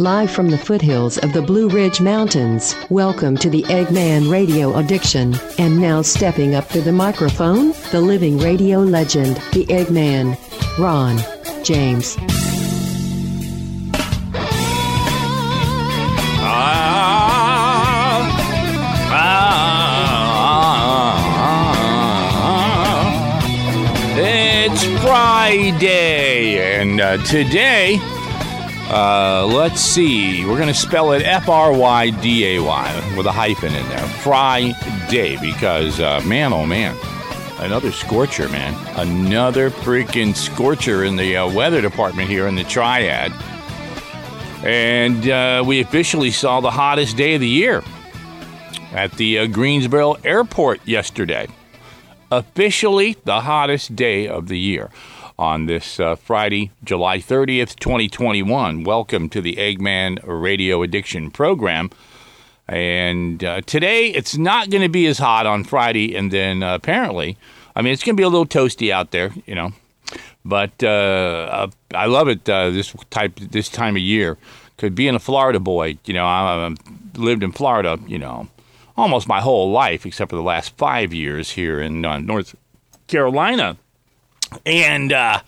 Live from the foothills of the Blue Ridge Mountains, welcome to the Eggman Radio Addiction. And now stepping up to the microphone, the living radio legend, the Eggman, Ron James. Ah, ah, ah, it's Friday, and uh, today, uh, let's see, we're going to spell it F R Y D A Y with a hyphen in there. Friday, because, uh, man, oh man, another scorcher, man. Another freaking scorcher in the uh, weather department here in the Triad. And uh, we officially saw the hottest day of the year at the uh, Greensboro Airport yesterday. Officially the hottest day of the year on this uh, Friday, July 30th, 2021. Welcome to the Eggman Radio Addiction Program. And uh, today it's not going to be as hot on Friday, and then uh, apparently, I mean, it's going to be a little toasty out there, you know. But uh, I love it uh, this type this time of year. Could being a Florida boy, you know, I, I lived in Florida, you know, almost my whole life, except for the last five years here in uh, North Carolina. And uh,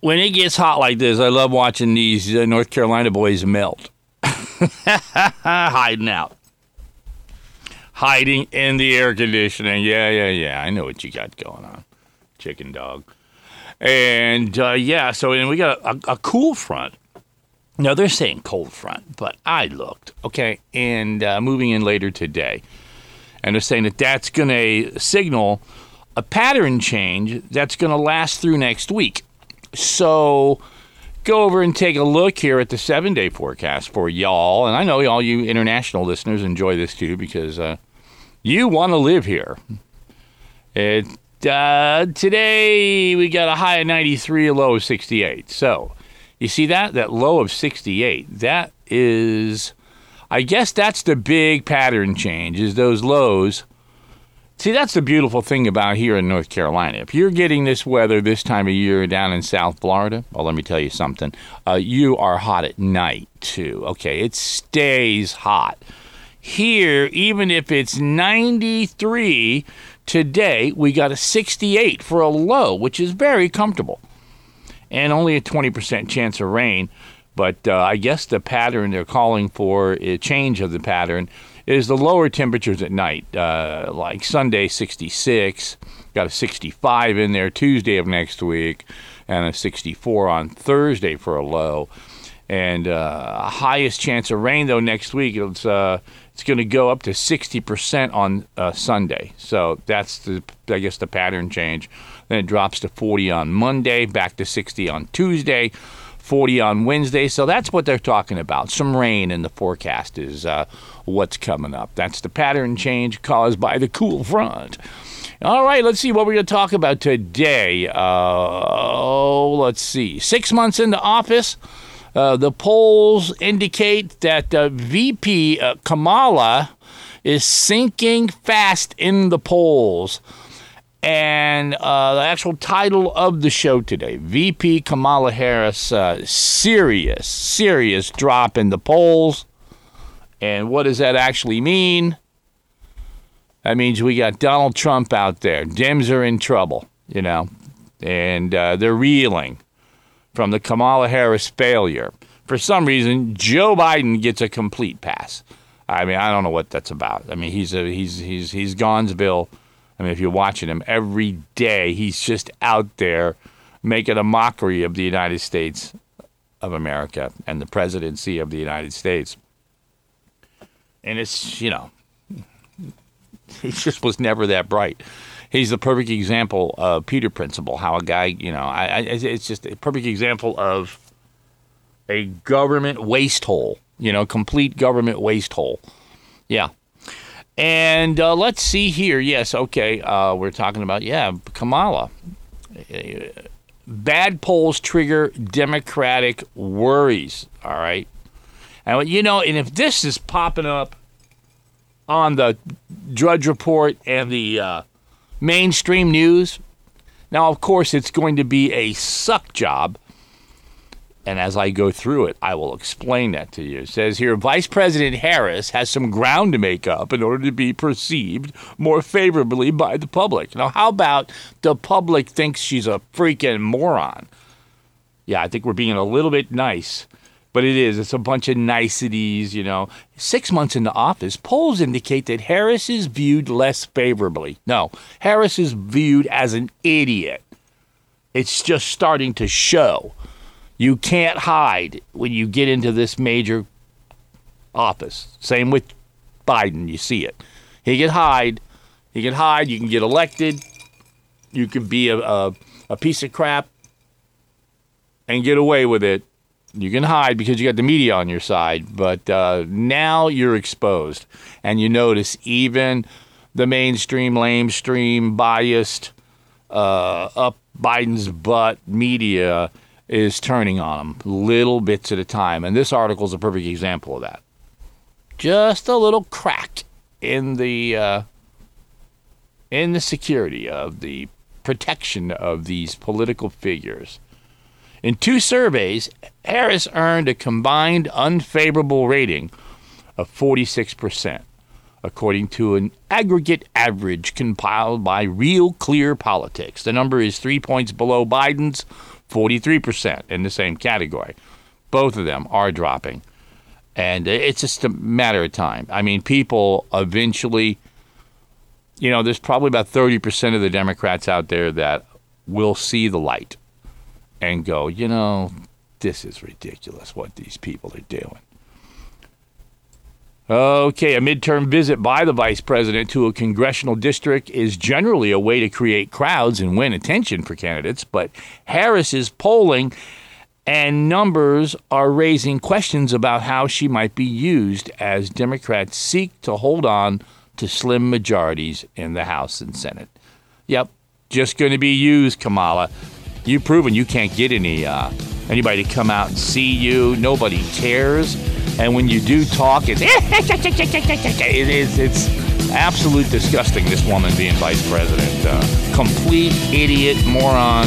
when it gets hot like this, I love watching these uh, North Carolina boys melt, hiding out, hiding in the air conditioning. Yeah, yeah, yeah. I know what you got going on, chicken dog. And uh, yeah, so and we got a, a, cool front now they're saying cold front, but I looked, okay, and uh, moving in later today, and they're saying that that's going to signal a pattern change that's going to last through next week. So go over and take a look here at the seven day forecast for y'all. And I know all you international listeners enjoy this too because uh, you want to live here. It, uh, today we got a high of 93, a low of 68. So you see that? That low of 68. That is, I guess that's the big pattern change, is those lows. See, that's the beautiful thing about here in North Carolina. If you're getting this weather this time of year down in South Florida, well, let me tell you something. Uh, you are hot at night, too. Okay, it stays hot. Here, even if it's 93 today, we got a 68 for a low, which is very comfortable and only a 20% chance of rain. But uh, I guess the pattern they're calling for, a change of the pattern, is the lower temperatures at night. Uh, like Sunday, 66, got a 65 in there Tuesday of next week, and a 64 on Thursday for a low. And uh, highest chance of rain though next week it's uh, it's going to go up to 60% on uh, Sunday. So that's the I guess the pattern change. Then it drops to 40 on Monday, back to 60 on Tuesday, 40 on Wednesday. So that's what they're talking about. Some rain in the forecast is uh, what's coming up. That's the pattern change caused by the cool front. All right, let's see what we're going to talk about today. Uh, oh, let's see. Six months into office, uh, the polls indicate that uh, VP uh, Kamala is sinking fast in the polls. And uh, the actual title of the show today VP Kamala Harris, uh, serious, serious drop in the polls. And what does that actually mean? That means we got Donald Trump out there. Dems are in trouble, you know, and uh, they're reeling from the Kamala Harris failure. For some reason, Joe Biden gets a complete pass. I mean, I don't know what that's about. I mean, he's a he's he's he's Gonzville I mean, if you're watching him every day, he's just out there making a mockery of the United States of America and the presidency of the United States. And it's, you know, he just was never that bright. He's the perfect example of Peter Principle, how a guy, you know, I, I, it's just a perfect example of a government waste hole, you know, complete government waste hole. Yeah, and uh, let's see here. Yes, okay. Uh, we're talking about, yeah, Kamala. Bad polls trigger Democratic worries. All right. And, you know, and if this is popping up on the Drudge Report and the uh, mainstream news, now, of course, it's going to be a suck job And as I go through it, I will explain that to you. It says here Vice President Harris has some ground to make up in order to be perceived more favorably by the public. Now, how about the public thinks she's a freaking moron? Yeah, I think we're being a little bit nice, but it is. It's a bunch of niceties, you know. Six months into office, polls indicate that Harris is viewed less favorably. No, Harris is viewed as an idiot. It's just starting to show. You can't hide when you get into this major office. Same with Biden. You see it. He can hide. He can hide. You can get elected. You can be a, a, a piece of crap and get away with it. You can hide because you got the media on your side, but uh, now you're exposed. And you notice even the mainstream, lamestream, biased, uh, up Biden's butt media is turning on him little bits at a time. And this article is a perfect example of that. Just a little crack in the uh, in the security of the protection of these political figures. In two surveys, Harris earned a combined unfavorable rating of 46%, according to an aggregate average compiled by Real Clear Politics. The number is three points below Biden's 43% in the same category. Both of them are dropping. And it's just a matter of time. I mean, people eventually, you know, there's probably about 30% of the Democrats out there that will see the light and go, you know, this is ridiculous what these people are doing. Okay, a midterm visit by the vice president to a congressional district is generally a way to create crowds and win attention for candidates, but Harris's polling and numbers are raising questions about how she might be used as Democrats seek to hold on to slim majorities in the House and Senate. Yep, just going to be used, Kamala. You've proven you can't get any uh, anybody to come out and see you. Nobody cares. And when you do talk, it's it is it's absolute disgusting. This woman being vice president, uh, complete idiot, moron.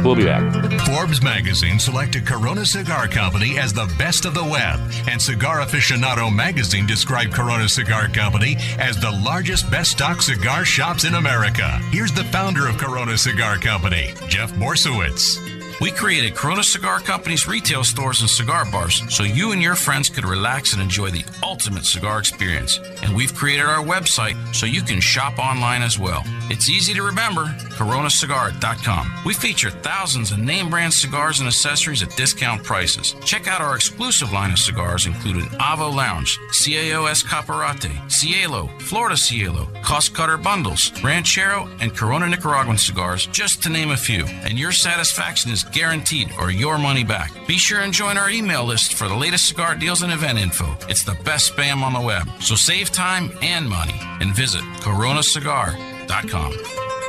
Mm-hmm. We'll be back. Forbes magazine selected Corona Cigar Company as the best of the web, and Cigar Aficionado magazine described Corona Cigar Company as the largest best stock cigar shops in America. Here's the founder of Corona Cigar Company, Jeff Borysiewicz. We created Corona Cigar Company's retail stores and cigar bars so you and your friends could relax and enjoy the ultimate cigar experience. And we've created our website so you can shop online as well. It's easy to remember coronacigar.com. We feature thousands of name brand cigars and accessories at discount prices. Check out our exclusive line of cigars, including Avo Lounge, CAO Escaparate, Cielo, Florida Cielo, Cost Cutter Bundles, Ranchero, and Corona Nicaraguan cigars, just to name a few. And your satisfaction is guaranteed or your money back. Be sure and join our email list for the latest cigar deals and event info. It's the best spam on the web. So save time and money and visit coronacigar.com.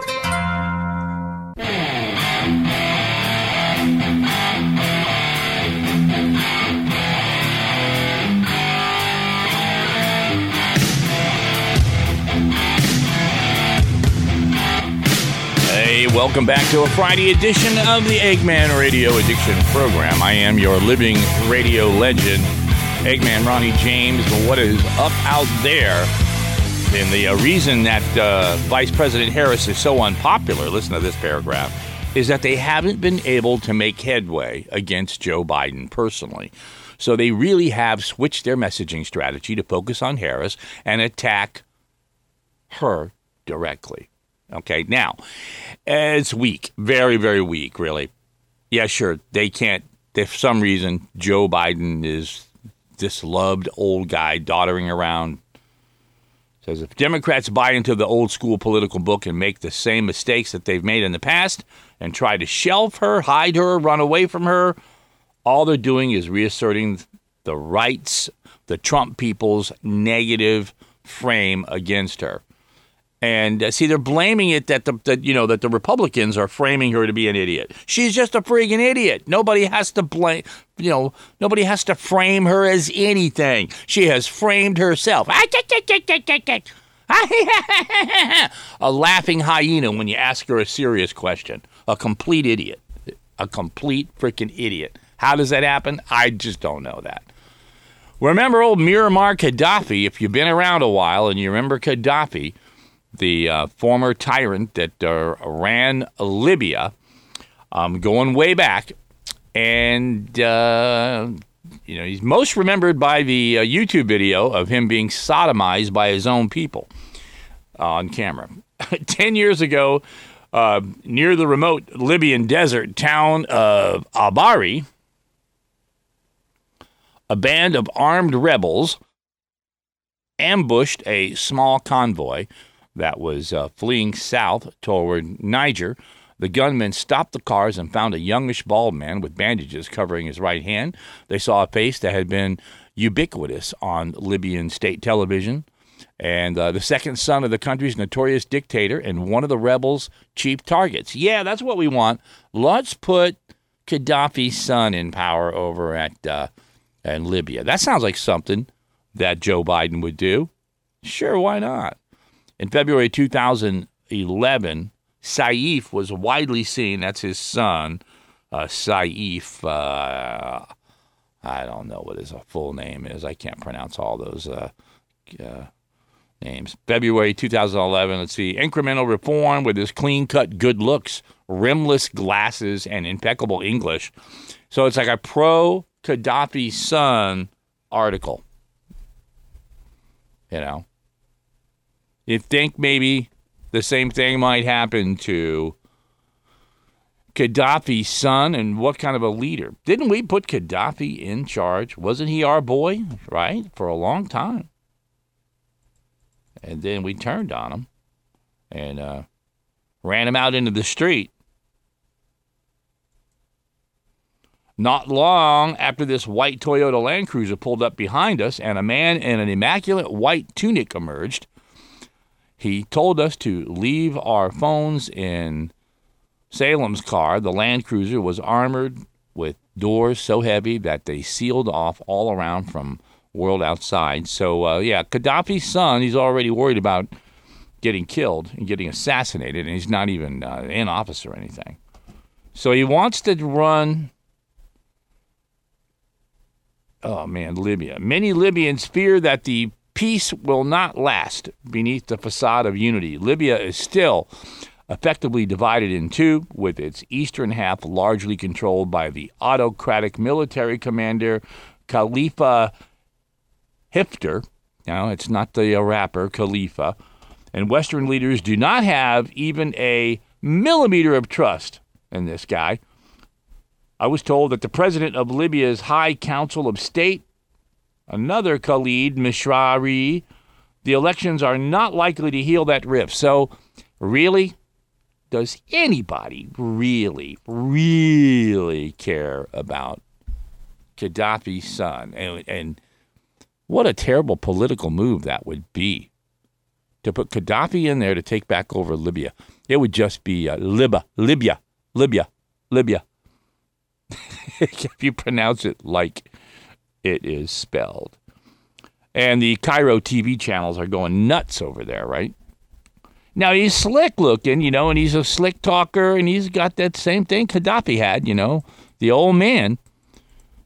welcome back to a Friday edition of the Eggman Radio Addiction Program. I am your living radio legend, Eggman Ronnie James. But what is up out there? And the uh, reason that uh, Vice President Harris is so unpopular, listen to this paragraph, is that they haven't been able to make headway against Joe Biden personally. So they really have switched their messaging strategy to focus on Harris and attack her directly. Okay, now it's weak, very, very weak, really. Yeah, sure, they can't. If some reason Joe Biden is this loved old guy doddering around, says if Democrats buy into the old school political book and make the same mistakes that they've made in the past and try to shelf her, hide her, run away from her, all they're doing is reasserting the rights, the Trump people's negative frame against her. And uh, see, they're blaming it that the that, you know that the Republicans are framing her to be an idiot. She's just a freaking idiot. Nobody has to blame. You know, nobody has to frame her as anything. She has framed herself. a laughing hyena when you ask her a serious question. A complete idiot. a complete freaking idiot. How does that happen? I just don't know that. Remember old Muammar Gaddafi? If you've been around a while and you remember Gaddafi, the uh, former tyrant that uh, ran Libya, um, going way back, and uh, you know he's most remembered by the uh, YouTube video of him being sodomized by his own people on camera. Ten years ago, uh, near the remote Libyan desert town of Ubari, a band of armed rebels ambushed a small convoy that was uh, fleeing south toward Niger. The gunmen stopped the cars and found a youngish bald man with bandages covering his right hand. They saw a face that had been ubiquitous on Libyan state television. And uh, the second son of the country's notorious dictator and one of the rebels' chief targets. Yeah, that's what we want. Let's put Gaddafi's son in power over at uh, in Libya. That sounds like something that Joe Biden would do. Sure, why not? In February 2011, Saif was widely seen, that's his son, uh, Saif. Uh, I don't know what his full name is. I can't pronounce all those uh, uh names. February 2011, let's see, incremental reform with his clean cut good looks, rimless glasses, and impeccable English. So it's like a pro Gaddafi son article. You know, you think maybe the same thing might happen to Gaddafi's son and what kind of a leader? Didn't we put Gaddafi in charge? Wasn't he our boy, right? For a long time. And then we turned on him and uh, ran him out into the street. Not long after this white Toyota Land Cruiser pulled up behind us and a man in an immaculate white tunic emerged, he told us to leave our phones in Salem's car. The Land Cruiser was armored with doors so heavy that they sealed off all around from world outside. So uh, yeah, Gaddafi's son, he's already worried about getting killed and getting assassinated, and he's not even uh, in office or anything. So he wants to run. Oh man, Libya. Many Libyans fear that the Peace will not last beneath the facade of unity. Libya is still effectively divided in two, with its eastern half largely controlled by the autocratic military commander Khalifa Haftar. Now, it's not the uh, rapper Khalifa. And Western leaders do not have even a millimeter of trust in this guy. I was told that the president of Libya's High Council of State another Khalid Mishrawi, the elections are not likely to heal that rift. So, really, does anybody really, really care about Gaddafi's son? And, and what a terrible political move that would be to put Gaddafi in there to take back over Libya. It would just be uh, Libya, Libya, Libya, Libya. if you pronounce it like it is spelled. And the Cairo TV channels are going nuts over there, right? Now he's slick looking, you know, and he's a slick talker, and he's got that same thing Gaddafi had, you know, the old man.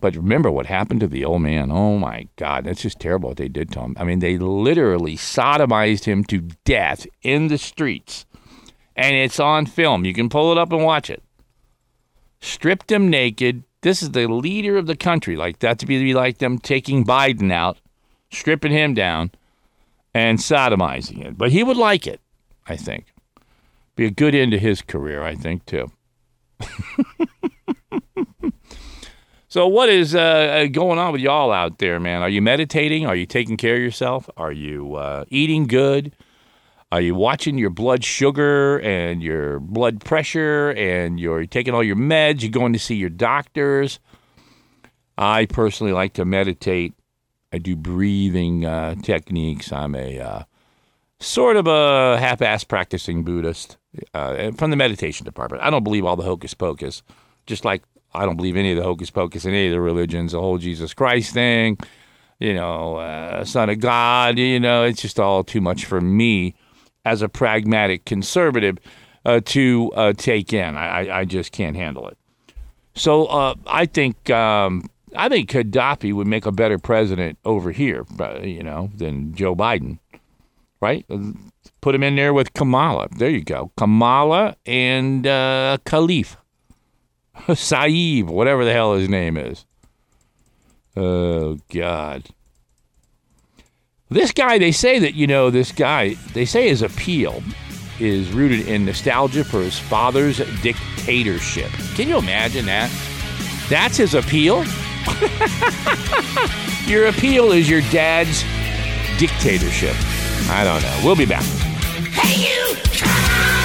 But remember what happened to the old man. Oh my God, that's just terrible what they did to him. I mean, they literally sodomized him to death in the streets. And it's on film. You can pull it up and watch it. Stripped him naked, this is the leader of the country. Like that to be like them taking Biden out, stripping him down, and sodomizing it. But he would like it, I think. Be a good end to his career, I think, too. so, what is uh, going on with y'all out there, man? Are you meditating? Are you taking care of yourself? Are you uh, eating good? Are you watching your blood sugar and your blood pressure and you're taking all your meds? You're going to see your doctors. I personally like to meditate. I do breathing uh, techniques. I'm a uh, sort of a half ass practicing Buddhist uh, from the meditation department. I don't believe all the hocus pocus, just like I don't believe any of the hocus pocus in any of the religions, the whole Jesus Christ thing, you know, uh, Son of God, you know, it's just all too much for me as a pragmatic conservative uh, to uh, take in. I, I just can't handle it. So uh, I think um, I think Gaddafi would make a better president over here, you know, than Joe Biden, right? Put him in there with Kamala. There you go, Kamala and uh, Khalif, Saeed, whatever the hell his name is. Oh God. This guy, they say that, you know, this guy, they say his appeal is rooted in nostalgia for his father's dictatorship. Can you imagine that? That's his appeal? your appeal is your dad's dictatorship. I don't know. We'll be back. Hey, you!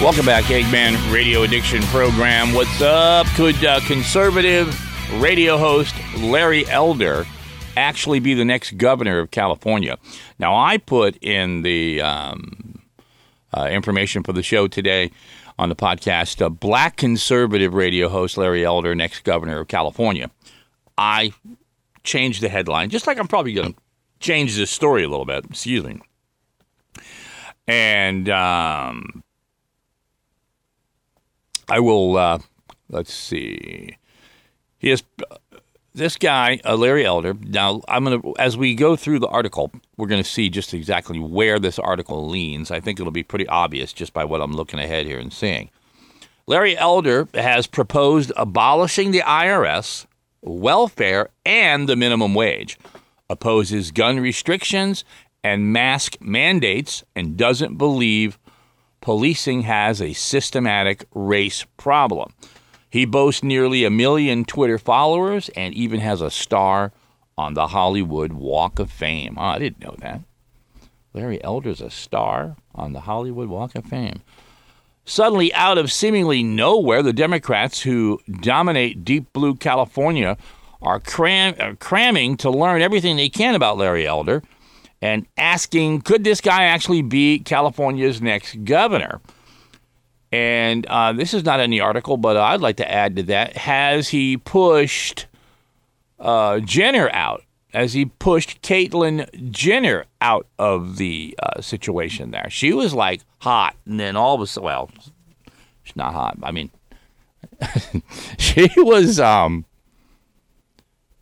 Welcome back, Eggman Radio Addiction Program. What's up? Could uh, conservative radio host Larry Elder actually be the next governor of California? Now, I put in the um, uh, information for the show today on the podcast uh, Black conservative radio host Larry Elder, next governor of California. I changed the headline, just like I'm probably going to change this story a little bit. Excuse me. And um, I will. Uh, let's see. He has this guy, uh, Larry Elder. Now, I'm gonna as we go through the article, we're gonna see just exactly where this article leans. I think it'll be pretty obvious just by what I'm looking ahead here and seeing. Larry Elder has proposed abolishing the IRS, welfare, and the minimum wage. Opposes gun restrictions and mask mandates, and doesn't believe policing has a systematic race problem. He boasts nearly a million Twitter followers and even has a star on the Hollywood Walk of Fame. Oh, I didn't know that. Larry Elder's a star on the Hollywood Walk of Fame. Suddenly, out of seemingly nowhere, the Democrats who dominate deep blue California are, cram- are cramming to learn everything they can about Larry Elder and asking, could this guy actually be California's next governor? And uh, this is not in the article, but I'd like to add to that. Has he pushed uh, Jenner out? Has he pushed Caitlyn Jenner out of the uh, situation there? She was like hot, and then all of a sudden, well, she's not hot. I mean, she was um,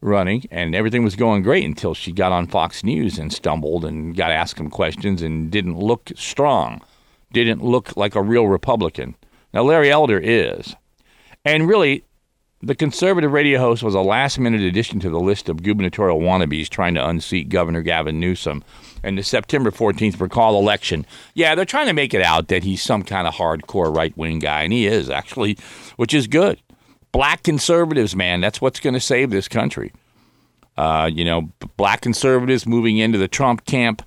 running, and everything was going great until she got on Fox News and stumbled and got asked him questions and didn't look strong, didn't look like a real Republican. Now, Larry Elder is. And really, the conservative radio host was a last minute addition to the list of gubernatorial wannabes trying to unseat Governor Gavin Newsom in the September 14th recall election. Yeah, they're trying to make it out that he's some kind of hardcore right wing guy, and he is actually, which is good black conservatives, man. That's what's going to save this country. Uh, you know, black conservatives moving into the Trump camp.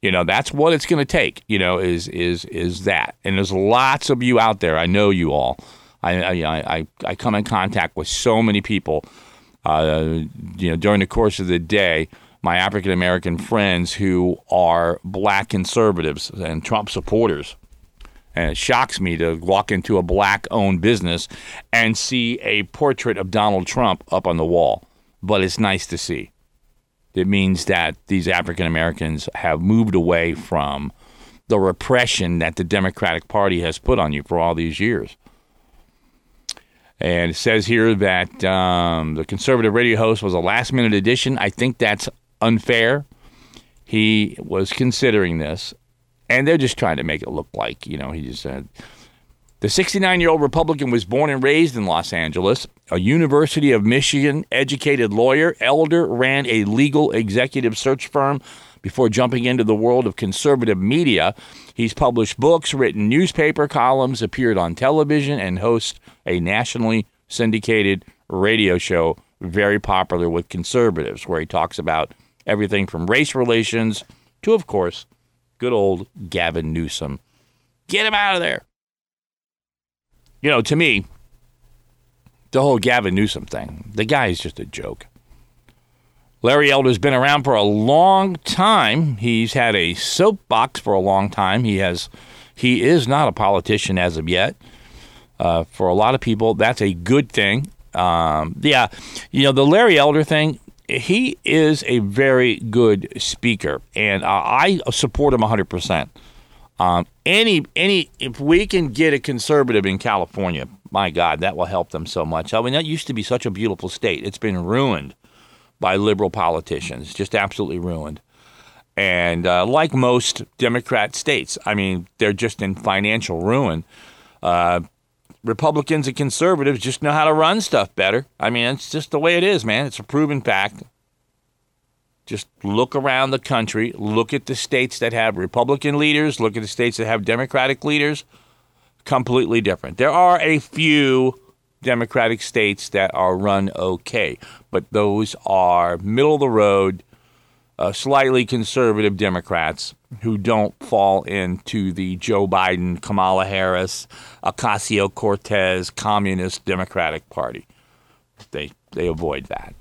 You know, that's what it's going to take. You know, is is is that? And there's lots of you out there. I know you all. I I I, I come in contact with so many people. Uh, you know, during the course of the day, my African American friends who are black conservatives and Trump supporters, And it shocks me to walk into a black owned business and see a portrait of Donald Trump up on the wall. But it's nice to see. It means that these African Americans have moved away from the repression that the Democratic Party has put on you for all these years. And it says here that um, the conservative radio host was a last minute addition. I think that's unfair. He was considering this, and they're just trying to make it look like, you know, he just said. The 69 year old Republican was born and raised in Los Angeles. A University of Michigan educated lawyer, Elder ran a legal executive search firm before jumping into the world of conservative media. He's published books, written newspaper columns, appeared on television, and hosts a nationally syndicated radio show very popular with conservatives, where he talks about everything from race relations to, of course, good old Gavin Newsom. Get him out of there. You know, to me, the whole Gavin Newsom thing, the guy is just a joke. Larry Elder's been around for a long time. He's had a soapbox for a long time. He has, he is not a politician as of yet. Uh, for a lot of people, that's a good thing. Um, yeah, you know the Larry Elder thing. He is a very good speaker, and uh, I support him 100. percent um, any any if we can get a conservative in California, my God, that will help them so much. I mean, that used to be such a beautiful state. It's been ruined by liberal politicians, just absolutely ruined. And uh, like most Democrat states, I mean, they're just in financial ruin. Uh, Republicans and conservatives just know how to run stuff better. I mean, it's just the way it is, man. It's a proven fact. Just look around the country, look at the states that have Republican leaders, look at the states that have Democratic leaders. Completely different. There are a few Democratic states that are run okay, but those are middle of the road, uh, slightly conservative Democrats who don't fall into the Joe Biden, Kamala Harris, Ocasio Cortez communist Democratic Party. They they avoid that,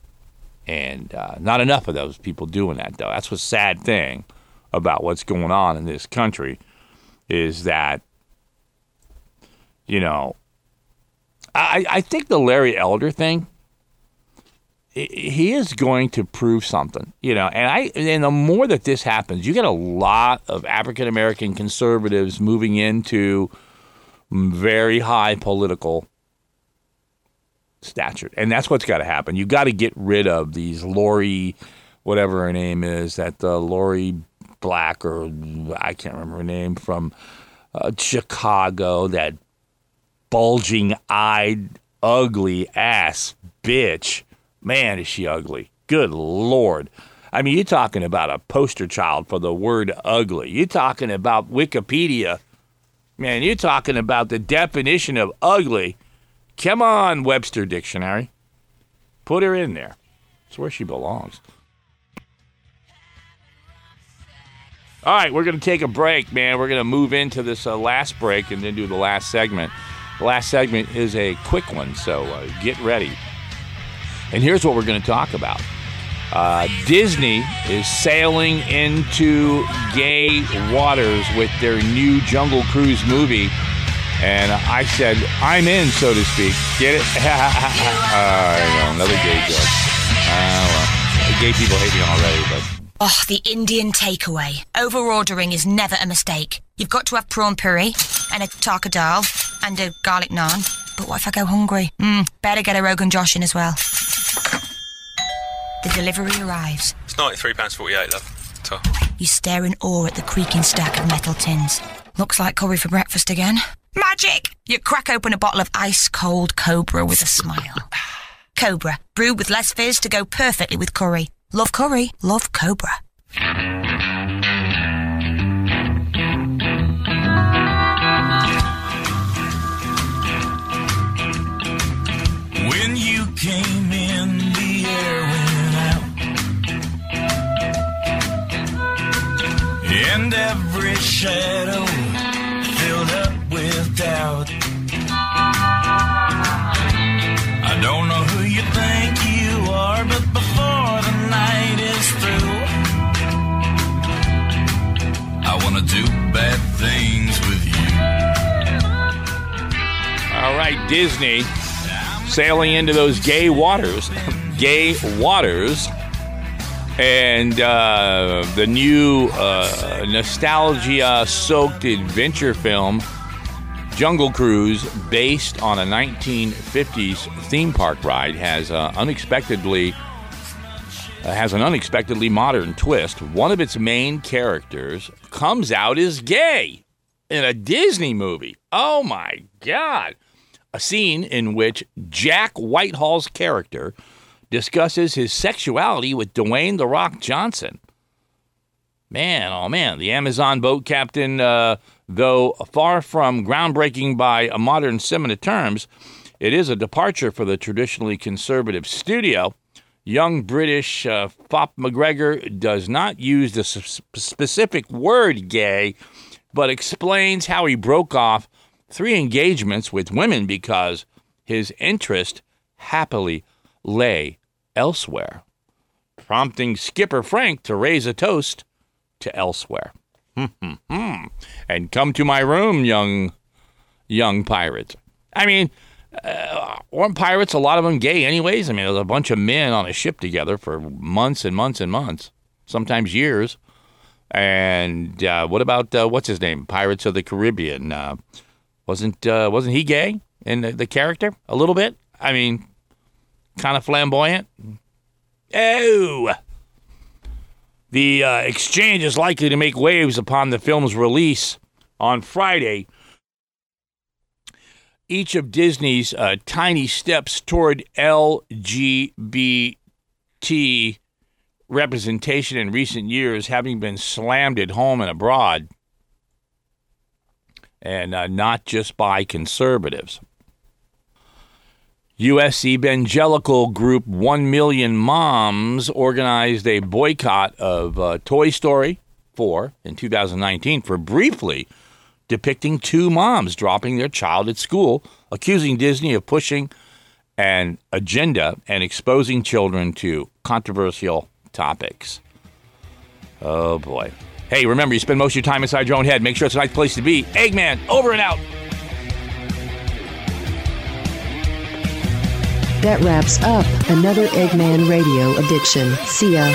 and uh, not enough of those people doing that though. That's the sad thing about what's going on in this country is that you know I, I think the Larry Elder thing, he is going to prove something, you know. And I and the more that this happens, you get a lot of African American conservatives moving into very high political stature, and that's what's got to happen. You got to get rid of these Lori, whatever her name is, that uh, Lori Black or I can't remember her name from uh, Chicago, that bulging eyed, ugly ass bitch. Man, is she ugly. Good Lord. I mean, you're talking about a poster child for the word ugly. You're talking about Wikipedia. Man, you're talking about the definition of ugly. Come on, Webster Dictionary. Put her in there. It's where she belongs. All right, we're going to take a break, man. We're going to move into this uh, last break and then do the last segment. The last segment is a quick one, so uh, get ready. And here's what we're going to talk about uh, Disney is sailing into gay waters with their new Jungle Cruise movie. And I said, I'm in, so to speak. Get it? uh, another gay joke. Uh, well, gay people hate me already, but Oh, the Indian takeaway. Over ordering is never a mistake. You've got to have prawn puri and a tarka dal and a garlic naan. But what if I go hungry? Mm, better get a Rogan Josh in as well. The delivery arrives. It's £93.48, love. So. You stare in awe at the creaking stack of metal tins. Looks like curry for breakfast again. Magic! You crack open a bottle of ice cold Cobra with a smile. Cobra, brewed with less fizz to go perfectly with curry. Love curry, love Cobra. shadow filled up with doubt. I don't know who you think you are, but before the night is through, I want to do bad things with you. All right, Disney sailing into those gay waters. gay waters and uh, the new uh, nostalgia-soaked adventure film Jungle Cruise, based on a 1950s theme park ride, has uh, unexpectedly uh, has an unexpectedly modern twist. One of its main characters comes out as gay in a Disney movie. Oh my God! A scene in which Jack Whitehall's character discusses his sexuality with Dwayne the Rock Johnson. Man, oh man, the Amazon boat captain. Uh, Though far from groundbreaking by modern cinema terms, it is a departure for the traditionally conservative studio. Young British uh, Fop McGregor does not use the specific word gay, but explains how he broke off three engagements with women because his interest happily lay elsewhere, prompting Skipper Frank to raise a toast to elsewhere. and come to my room, young young pirate. I mean, uh, weren't pirates a lot of them gay, anyways? I mean, there's a bunch of men on a ship together for months and months and months, sometimes years. And uh, what about uh, what's his name? Pirates of the Caribbean. Uh, wasn't uh, wasn't he gay in the, the character a little bit? I mean, kind of flamboyant. Oh, the uh, exchange is likely to make waves upon the film's release on Friday. Each of Disney's uh, tiny steps toward LGBT representation in recent years having been slammed at home and abroad, and uh, not just by conservatives. U.S. evangelical group 1 Million Moms organized a boycott of uh, Toy Story 4 in 2019 for briefly depicting two moms dropping their child at school, accusing Disney of pushing an agenda and exposing children to controversial topics. Oh boy. Hey, remember, you spend most of your time inside your own head. Make sure it's a nice place to be. Eggman, over and out. That wraps up another Eggman Radio Addiction. See ya.